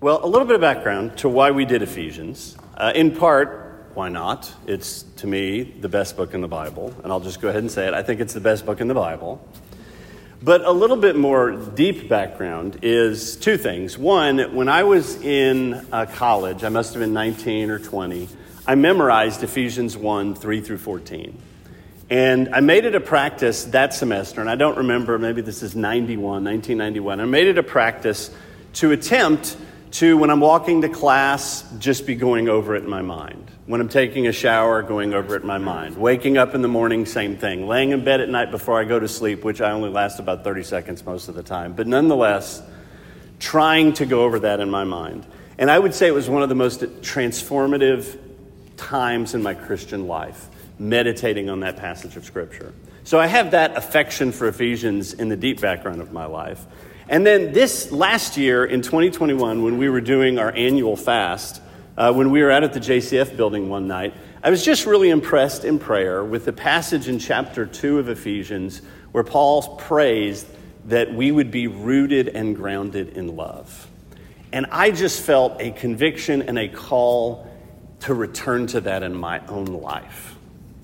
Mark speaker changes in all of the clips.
Speaker 1: Well, a little bit of background to why we did Ephesians. Uh, in part, why not? It's, to me, the best book in the Bible. And I'll just go ahead and say it. I think it's the best book in the Bible. But a little bit more deep background is two things. One, when I was in uh, college, I must have been 19 or 20, I memorized Ephesians 1 3 through 14. And I made it a practice that semester, and I don't remember, maybe this is 91, 1991. I made it a practice to attempt to, when I'm walking to class, just be going over it in my mind. When I'm taking a shower, going over it in my mind. Waking up in the morning, same thing. Laying in bed at night before I go to sleep, which I only last about 30 seconds most of the time. But nonetheless, trying to go over that in my mind. And I would say it was one of the most transformative times in my Christian life, meditating on that passage of Scripture. So I have that affection for Ephesians in the deep background of my life. And then this last year in 2021, when we were doing our annual fast, uh, when we were out at the JCF building one night, I was just really impressed in prayer with the passage in chapter 2 of Ephesians where Paul prays that we would be rooted and grounded in love. And I just felt a conviction and a call to return to that in my own life,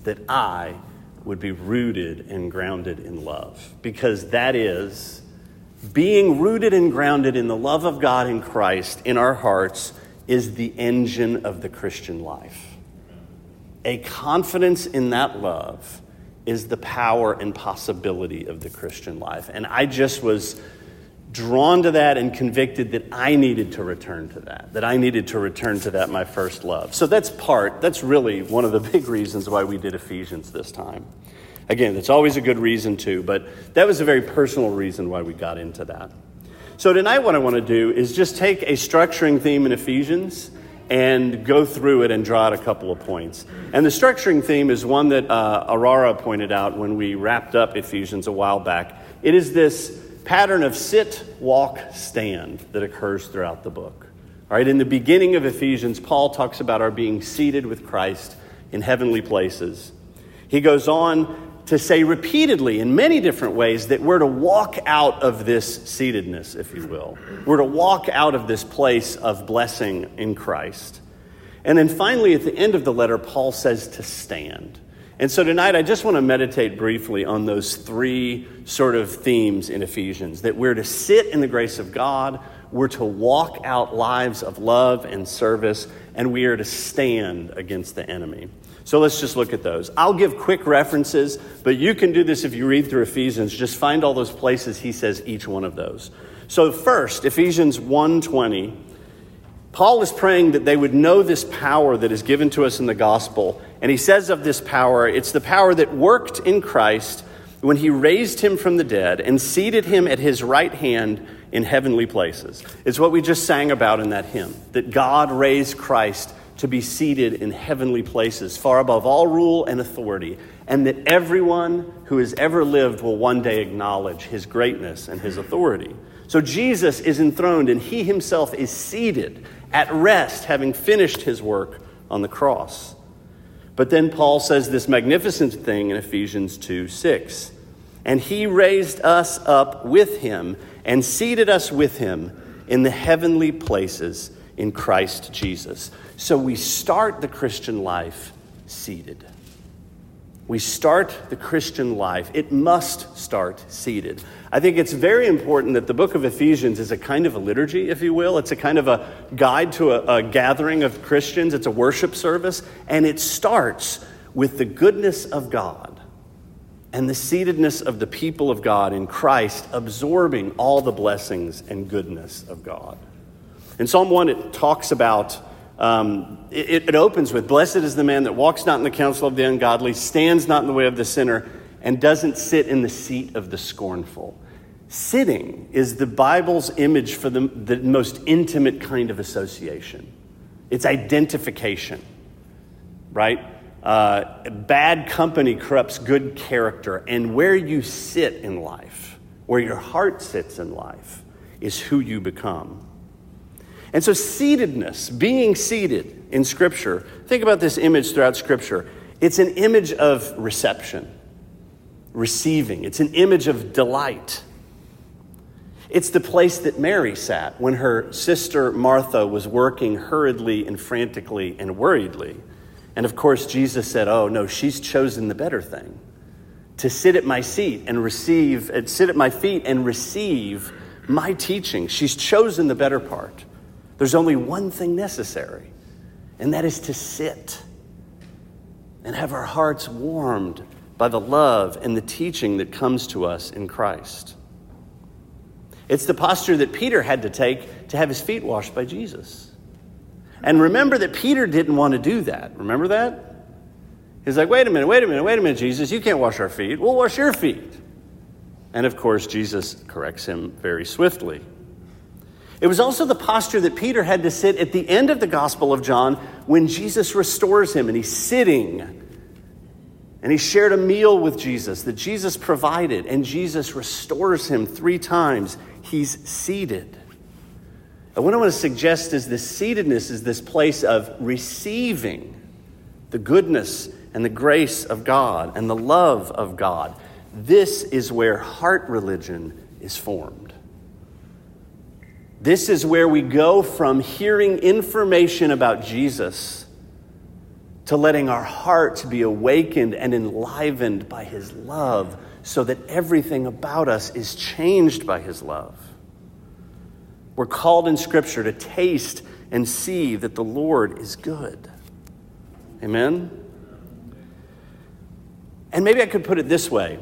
Speaker 1: that I would be rooted and grounded in love, because that is being rooted and grounded in the love of God in Christ in our hearts is the engine of the Christian life. A confidence in that love is the power and possibility of the Christian life. And I just was drawn to that and convicted that I needed to return to that, that I needed to return to that, my first love. So that's part, that's really one of the big reasons why we did Ephesians this time. Again, it's always a good reason to, but that was a very personal reason why we got into that. So tonight, what I want to do is just take a structuring theme in Ephesians and go through it and draw out a couple of points. And the structuring theme is one that uh, Arara pointed out when we wrapped up Ephesians a while back. It is this pattern of sit, walk, stand that occurs throughout the book. All right, in the beginning of Ephesians, Paul talks about our being seated with Christ in heavenly places. He goes on to say repeatedly in many different ways that we're to walk out of this seatedness, if you will. We're to walk out of this place of blessing in Christ. And then finally, at the end of the letter, Paul says to stand. And so tonight, I just want to meditate briefly on those three sort of themes in Ephesians that we're to sit in the grace of God, we're to walk out lives of love and service, and we are to stand against the enemy. So let's just look at those. I'll give quick references, but you can do this if you read through Ephesians. Just find all those places he says each one of those. So first, Ephesians 1:20, Paul is praying that they would know this power that is given to us in the gospel. And he says of this power, it's the power that worked in Christ when he raised him from the dead and seated him at his right hand in heavenly places. It's what we just sang about in that hymn, that God raised Christ to be seated in heavenly places, far above all rule and authority, and that everyone who has ever lived will one day acknowledge his greatness and his authority. So Jesus is enthroned, and he himself is seated at rest, having finished his work on the cross. But then Paul says this magnificent thing in Ephesians 2 6. And he raised us up with him and seated us with him in the heavenly places in Christ Jesus. So we start the Christian life seated. We start the Christian life. It must start seated. I think it's very important that the book of Ephesians is a kind of a liturgy, if you will. It's a kind of a guide to a, a gathering of Christians, it's a worship service, and it starts with the goodness of God and the seatedness of the people of God in Christ, absorbing all the blessings and goodness of God. In Psalm 1, it talks about um, it, it opens with Blessed is the man that walks not in the counsel of the ungodly, stands not in the way of the sinner, and doesn't sit in the seat of the scornful. Sitting is the Bible's image for the, the most intimate kind of association. It's identification, right? Uh, bad company corrupts good character, and where you sit in life, where your heart sits in life, is who you become. And so, seatedness, being seated in Scripture, think about this image throughout Scripture. It's an image of reception, receiving, it's an image of delight. It's the place that Mary sat when her sister Martha was working hurriedly and frantically and worriedly. And of course, Jesus said, Oh, no, she's chosen the better thing to sit at my seat and receive, uh, sit at my feet and receive my teaching. She's chosen the better part. There's only one thing necessary, and that is to sit and have our hearts warmed by the love and the teaching that comes to us in Christ. It's the posture that Peter had to take to have his feet washed by Jesus. And remember that Peter didn't want to do that. Remember that? He's like, wait a minute, wait a minute, wait a minute, Jesus, you can't wash our feet. We'll wash your feet. And of course, Jesus corrects him very swiftly. It was also the posture that Peter had to sit at the end of the Gospel of John when Jesus restores him and he's sitting and he shared a meal with Jesus that Jesus provided, and Jesus restores him three times. He's seated. And what I want to suggest is this seatedness is this place of receiving the goodness and the grace of God and the love of God. This is where heart religion is formed. This is where we go from hearing information about Jesus to letting our hearts be awakened and enlivened by His love so that everything about us is changed by His love. We're called in Scripture to taste and see that the Lord is good. Amen? And maybe I could put it this way.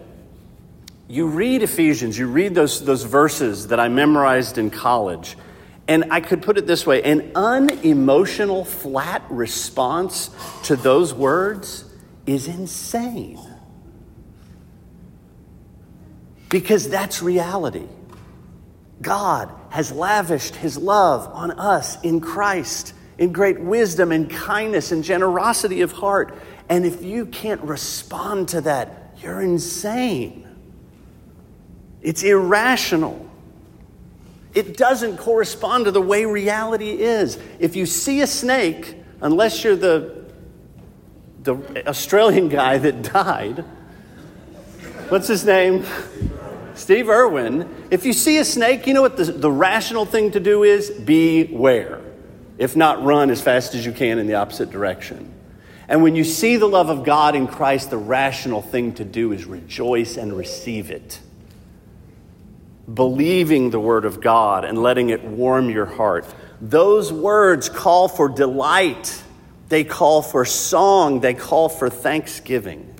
Speaker 1: You read Ephesians, you read those, those verses that I memorized in college, and I could put it this way an unemotional, flat response to those words is insane. Because that's reality. God has lavished his love on us in Christ in great wisdom and kindness and generosity of heart. And if you can't respond to that, you're insane. It's irrational. It doesn't correspond to the way reality is. If you see a snake, unless you're the, the Australian guy that died, what's his name? Steve Irwin. If you see a snake, you know what the, the rational thing to do is? Beware. If not, run as fast as you can in the opposite direction. And when you see the love of God in Christ, the rational thing to do is rejoice and receive it believing the word of God and letting it warm your heart. Those words call for delight, they call for song, they call for thanksgiving.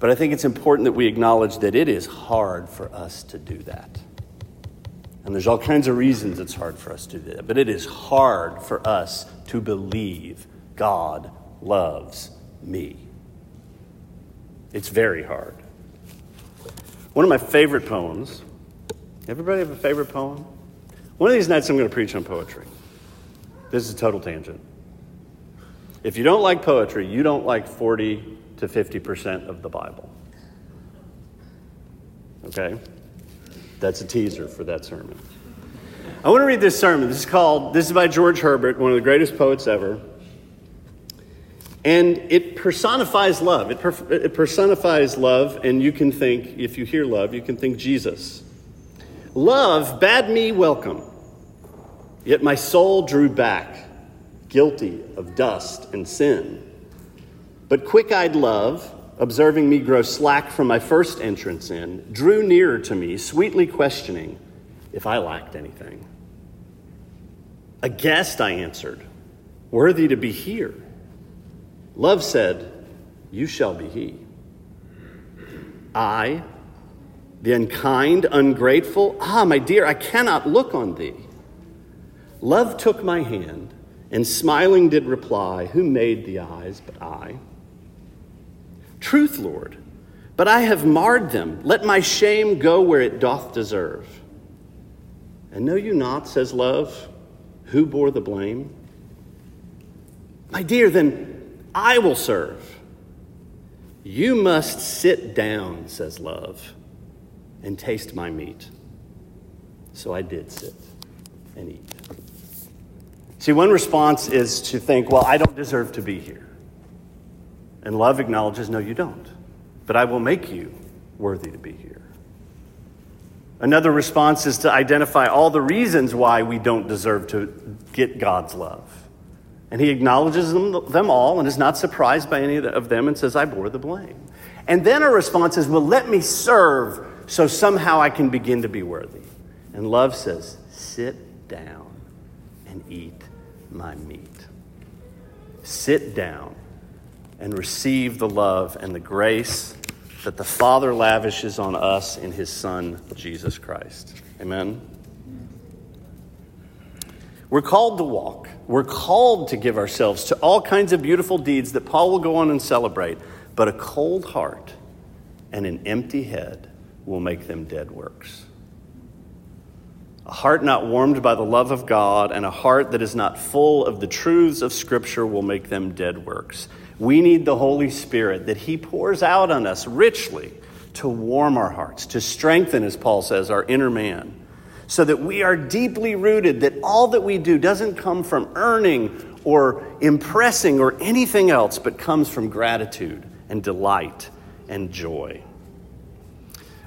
Speaker 1: But I think it's important that we acknowledge that it is hard for us to do that. And there's all kinds of reasons it's hard for us to do that. But it is hard for us to believe God loves me. It's very hard. One of my favorite poems. Everybody have a favorite poem? One of these nights I'm going to preach on poetry. This is a total tangent. If you don't like poetry, you don't like 40 to 50% of the Bible. Okay? That's a teaser for that sermon. I want to read this sermon. This is called, this is by George Herbert, one of the greatest poets ever. And it personifies love. It, per- it, personifies love, and you can think, if you hear love, you can think Jesus. Love bade me welcome, yet my soul drew back, guilty of dust and sin. But quick eyed love, observing me grow slack from my first entrance in, drew nearer to me, sweetly questioning if I lacked anything. A guest, I answered, worthy to be here. Love said, You shall be he. I, the unkind, ungrateful, ah, my dear, I cannot look on thee. Love took my hand and smiling did reply, Who made the eyes but I? Truth, Lord, but I have marred them. Let my shame go where it doth deserve. And know you not, says love, who bore the blame? My dear, then I will serve. You must sit down, says love, and taste my meat. So I did sit and eat. See, one response is to think, well, I don't deserve to be here. And love acknowledges, no, you don't. But I will make you worthy to be here. Another response is to identify all the reasons why we don't deserve to get God's love. And he acknowledges them, them all and is not surprised by any of them and says, I bore the blame. And then a response is, Well, let me serve so somehow I can begin to be worthy. And love says, Sit down and eat my meat. Sit down and receive the love and the grace that the Father lavishes on us in his Son, Jesus Christ. Amen. We're called to walk. We're called to give ourselves to all kinds of beautiful deeds that Paul will go on and celebrate, but a cold heart and an empty head will make them dead works. A heart not warmed by the love of God and a heart that is not full of the truths of Scripture will make them dead works. We need the Holy Spirit that He pours out on us richly to warm our hearts, to strengthen, as Paul says, our inner man, so that we are deeply rooted, that all that we do doesn't come from earning or impressing or anything else, but comes from gratitude and delight and joy.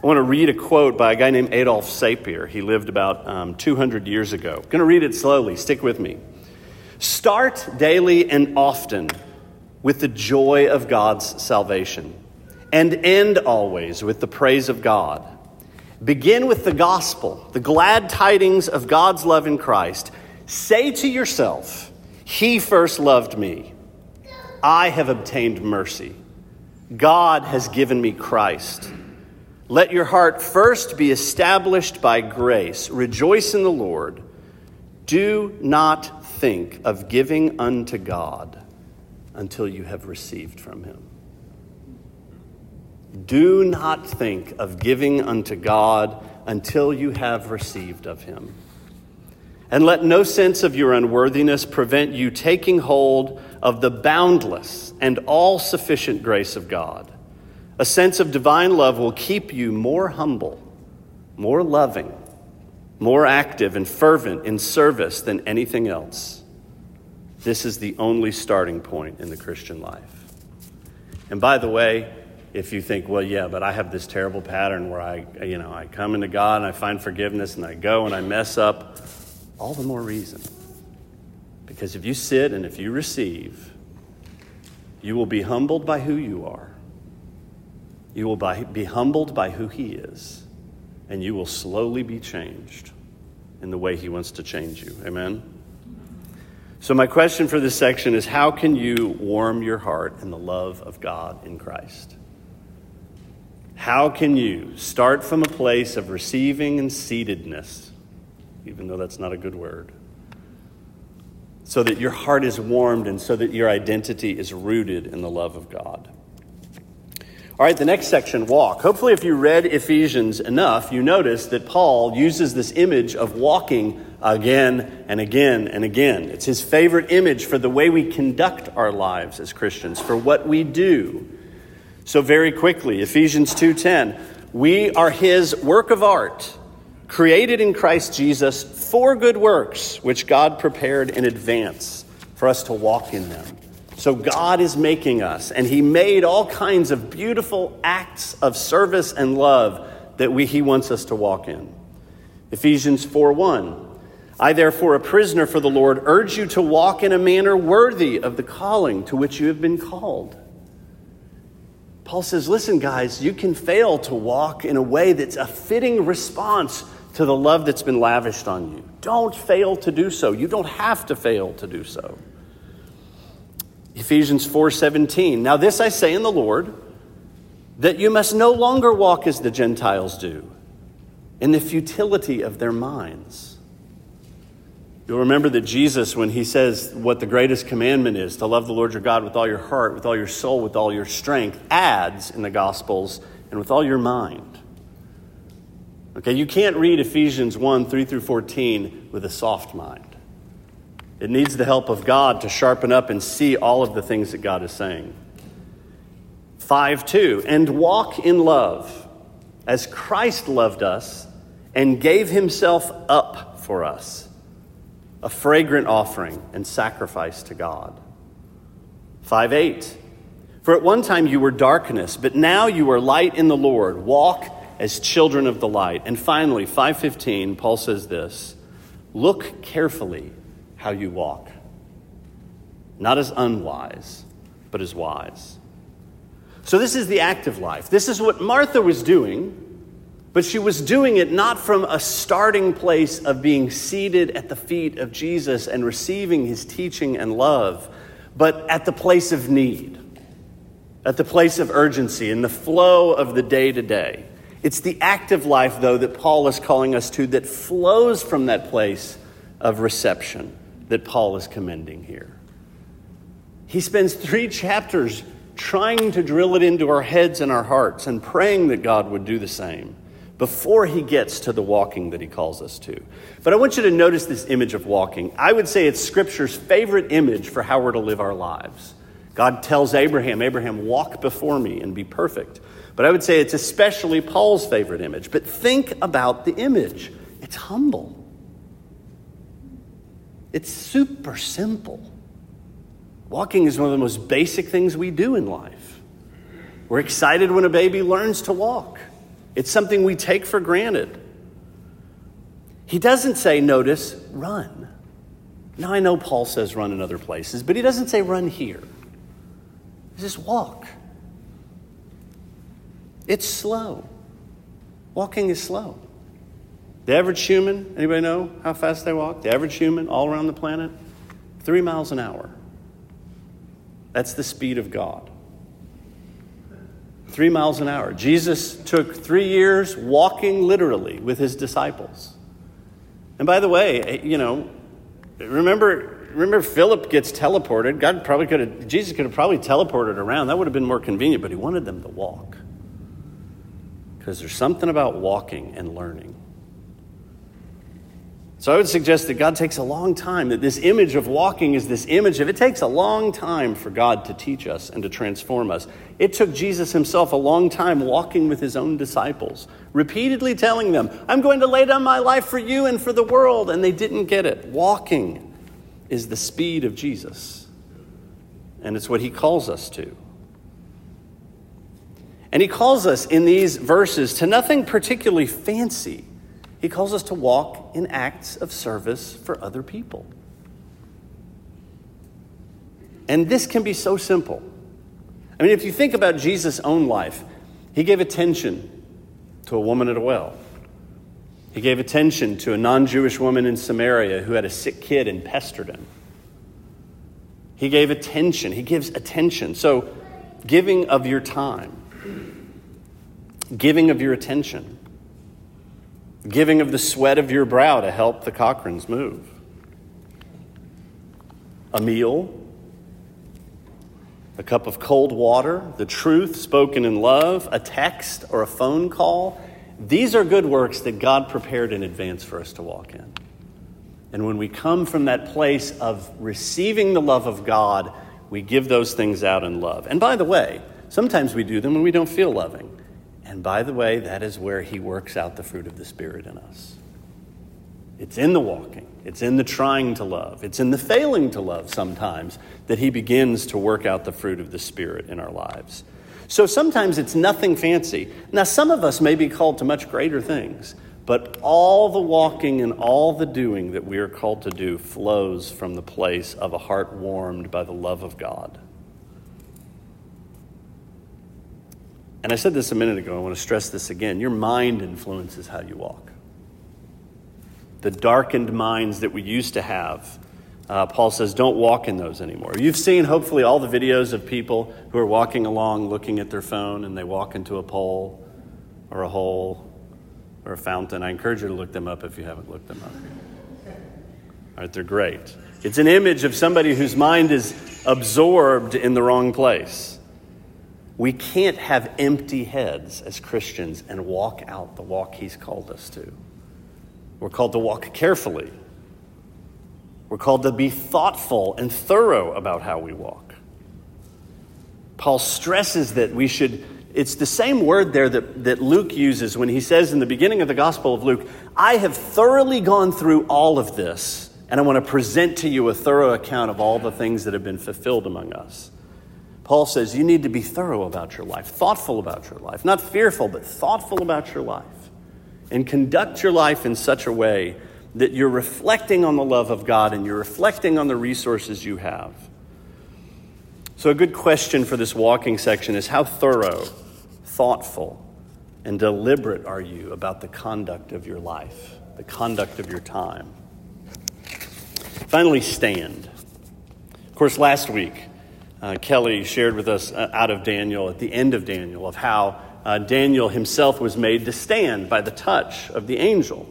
Speaker 1: I want to read a quote by a guy named Adolph Saphir. He lived about um, 200 years ago. I'm going to read it slowly. Stick with me. Start daily and often with the joy of God's salvation, and end always with the praise of God. Begin with the gospel, the glad tidings of God's love in Christ. Say to yourself, He first loved me. I have obtained mercy. God has given me Christ. Let your heart first be established by grace. Rejoice in the Lord. Do not think of giving unto God until you have received from him. Do not think of giving unto God until you have received of him. And let no sense of your unworthiness prevent you taking hold of the boundless and all sufficient grace of God. A sense of divine love will keep you more humble, more loving, more active and fervent in service than anything else. This is the only starting point in the Christian life. And by the way, if you think, well, yeah, but I have this terrible pattern where I, you know, I come into God and I find forgiveness and I go and I mess up, all the more reason. Because if you sit and if you receive, you will be humbled by who you are you will be humbled by who He is, and you will slowly be changed in the way He wants to change you. Amen? So, my question for this section is how can you warm your heart in the love of God in Christ? How can you start from a place of receiving and seatedness, even though that's not a good word, so that your heart is warmed and so that your identity is rooted in the love of God? All right, the next section, walk. Hopefully, if you read Ephesians enough, you notice that Paul uses this image of walking again and again and again. It's his favorite image for the way we conduct our lives as Christians, for what we do. So very quickly, Ephesians 2:10, we are his work of art, created in Christ Jesus for good works, which God prepared in advance for us to walk in them. So God is making us, and He made all kinds of beautiful acts of service and love that we, He wants us to walk in. Ephesians 4 1. I, therefore, a prisoner for the Lord, urge you to walk in a manner worthy of the calling to which you have been called. Paul says, Listen, guys, you can fail to walk in a way that's a fitting response to the love that's been lavished on you. Don't fail to do so. You don't have to fail to do so. Ephesians 4:17. Now this I say in the Lord that you must no longer walk as the Gentiles do in the futility of their minds. You'll remember that Jesus, when he says what the greatest commandment is, to love the Lord your God with all your heart, with all your soul, with all your strength, adds in the Gospels, and with all your mind. Okay, you can't read Ephesians 1 3 through 14 with a soft mind. It needs the help of God to sharpen up and see all of the things that God is saying. 5 2, and walk in love as Christ loved us and gave himself up for us, a fragrant offering and sacrifice to God. 5 8, for at one time you were darkness, but now you are light in the Lord. Walk as children of the light. And finally, 515, Paul says this Look carefully how you walk, not as unwise, but as wise. So, this is the active life. This is what Martha was doing, but she was doing it not from a starting place of being seated at the feet of Jesus and receiving his teaching and love, but at the place of need, at the place of urgency, in the flow of the day to day. It's the active life, though, that Paul is calling us to that flows from that place of reception that Paul is commending here. He spends three chapters trying to drill it into our heads and our hearts and praying that God would do the same before he gets to the walking that he calls us to. But I want you to notice this image of walking. I would say it's Scripture's favorite image for how we're to live our lives. God tells Abraham, Abraham, walk before me and be perfect. But I would say it's especially Paul's favorite image. But think about the image it's humble, it's super simple. Walking is one of the most basic things we do in life. We're excited when a baby learns to walk, it's something we take for granted. He doesn't say, notice, run. Now, I know Paul says run in other places, but he doesn't say run here. He says walk. It's slow. Walking is slow. The average human, anybody know how fast they walk? The average human all around the planet? Three miles an hour. That's the speed of God. Three miles an hour. Jesus took three years walking literally with his disciples. And by the way, eh, you know, remember, remember Philip gets teleported. God probably could have, Jesus could have probably teleported around. That would have been more convenient, but he wanted them to walk. Because there's something about walking and learning. So I would suggest that God takes a long time, that this image of walking is this image of it takes a long time for God to teach us and to transform us. It took Jesus himself a long time walking with his own disciples, repeatedly telling them, I'm going to lay down my life for you and for the world, and they didn't get it. Walking is the speed of Jesus, and it's what he calls us to. And he calls us in these verses to nothing particularly fancy he calls us to walk in acts of service for other people. And this can be so simple. I mean, if you think about Jesus' own life, he gave attention to a woman at a well. He gave attention to a non Jewish woman in Samaria who had a sick kid and pestered him. He gave attention. He gives attention. So, giving of your time, giving of your attention giving of the sweat of your brow to help the Cochrans move. A meal, a cup of cold water, the truth spoken in love, a text or a phone call. These are good works that God prepared in advance for us to walk in. And when we come from that place of receiving the love of God, we give those things out in love. And by the way, sometimes we do them when we don't feel loving. And by the way, that is where he works out the fruit of the Spirit in us. It's in the walking, it's in the trying to love, it's in the failing to love sometimes that he begins to work out the fruit of the Spirit in our lives. So sometimes it's nothing fancy. Now, some of us may be called to much greater things, but all the walking and all the doing that we are called to do flows from the place of a heart warmed by the love of God. And I said this a minute ago, I want to stress this again. Your mind influences how you walk. The darkened minds that we used to have, uh, Paul says, don't walk in those anymore. You've seen, hopefully, all the videos of people who are walking along looking at their phone and they walk into a pole or a hole or a fountain. I encourage you to look them up if you haven't looked them up. All right, they're great. It's an image of somebody whose mind is absorbed in the wrong place. We can't have empty heads as Christians and walk out the walk He's called us to. We're called to walk carefully. We're called to be thoughtful and thorough about how we walk. Paul stresses that we should, it's the same word there that, that Luke uses when he says in the beginning of the Gospel of Luke, I have thoroughly gone through all of this, and I want to present to you a thorough account of all the things that have been fulfilled among us. Paul says you need to be thorough about your life, thoughtful about your life, not fearful, but thoughtful about your life, and conduct your life in such a way that you're reflecting on the love of God and you're reflecting on the resources you have. So, a good question for this walking section is how thorough, thoughtful, and deliberate are you about the conduct of your life, the conduct of your time? Finally, stand. Of course, last week, uh, Kelly shared with us uh, out of Daniel, at the end of Daniel, of how uh, Daniel himself was made to stand by the touch of the angel.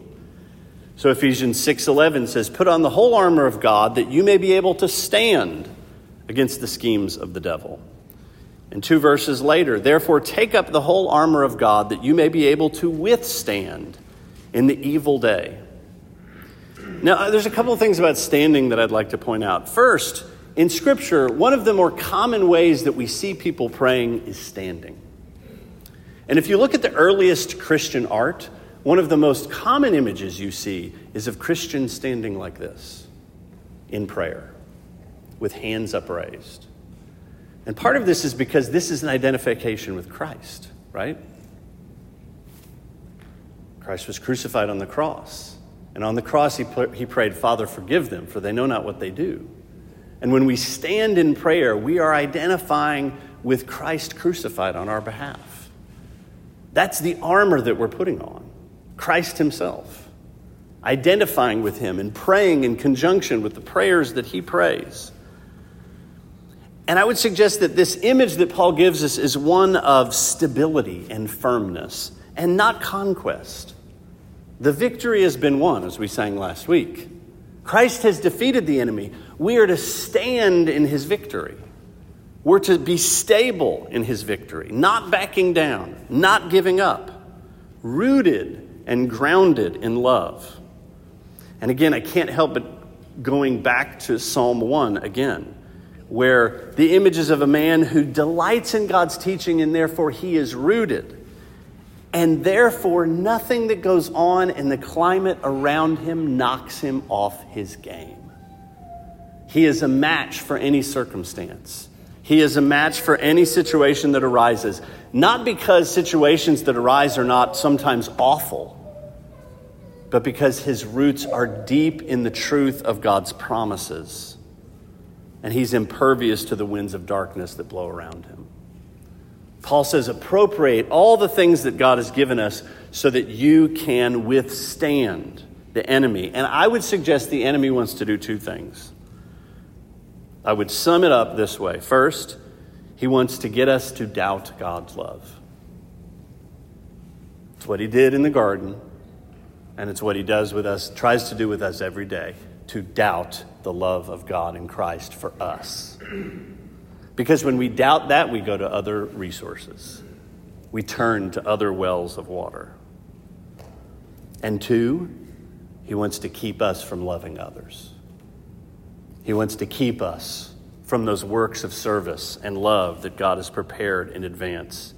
Speaker 1: So Ephesians 6:11 says, "Put on the whole armor of God that you may be able to stand against the schemes of the devil." And two verses later, "Therefore take up the whole armor of God that you may be able to withstand in the evil day." Now, there's a couple of things about standing that I'd like to point out. First, in Scripture, one of the more common ways that we see people praying is standing. And if you look at the earliest Christian art, one of the most common images you see is of Christians standing like this in prayer with hands upraised. And part of this is because this is an identification with Christ, right? Christ was crucified on the cross. And on the cross, he, he prayed, Father, forgive them, for they know not what they do. And when we stand in prayer, we are identifying with Christ crucified on our behalf. That's the armor that we're putting on Christ Himself, identifying with Him and praying in conjunction with the prayers that He prays. And I would suggest that this image that Paul gives us is one of stability and firmness and not conquest. The victory has been won, as we sang last week. Christ has defeated the enemy. We are to stand in his victory. We're to be stable in his victory, not backing down, not giving up, rooted and grounded in love. And again, I can't help but going back to Psalm 1 again, where the images of a man who delights in God's teaching and therefore he is rooted. And therefore, nothing that goes on in the climate around him knocks him off his game. He is a match for any circumstance. He is a match for any situation that arises. Not because situations that arise are not sometimes awful, but because his roots are deep in the truth of God's promises. And he's impervious to the winds of darkness that blow around him. Paul says, appropriate all the things that God has given us so that you can withstand the enemy. And I would suggest the enemy wants to do two things. I would sum it up this way first, he wants to get us to doubt God's love. It's what he did in the garden, and it's what he does with us, tries to do with us every day, to doubt the love of God in Christ for us. Because when we doubt that, we go to other resources. We turn to other wells of water. And two, he wants to keep us from loving others. He wants to keep us from those works of service and love that God has prepared in advance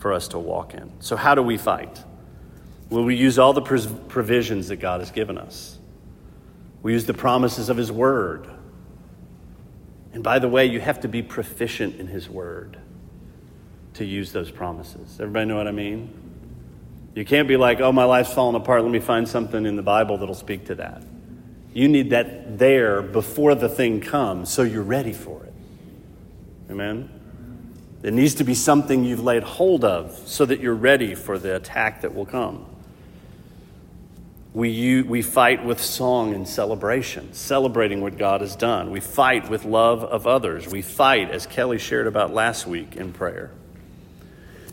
Speaker 1: for us to walk in. So, how do we fight? Will we use all the provisions that God has given us? We use the promises of His Word. And by the way, you have to be proficient in His Word to use those promises. Everybody know what I mean? You can't be like, oh, my life's falling apart. Let me find something in the Bible that'll speak to that. You need that there before the thing comes so you're ready for it. Amen? It needs to be something you've laid hold of so that you're ready for the attack that will come. We, we fight with song and celebration, celebrating what God has done. We fight with love of others. We fight, as Kelly shared about last week, in prayer.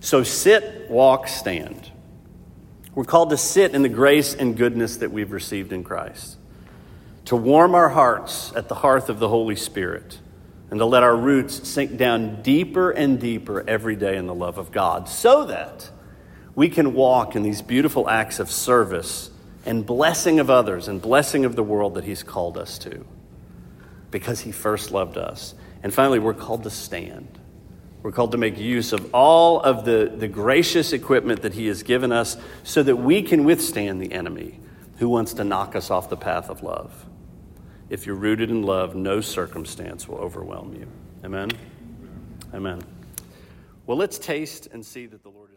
Speaker 1: So sit, walk, stand. We're called to sit in the grace and goodness that we've received in Christ, to warm our hearts at the hearth of the Holy Spirit, and to let our roots sink down deeper and deeper every day in the love of God, so that we can walk in these beautiful acts of service and blessing of others and blessing of the world that He's called us to because He first loved us. And finally, we're called to stand. We're called to make use of all of the, the gracious equipment that He has given us so that we can withstand the enemy who wants to knock us off the path of love. If you're rooted in love, no circumstance will overwhelm you. Amen? Amen. Well, let's taste and see that the Lord.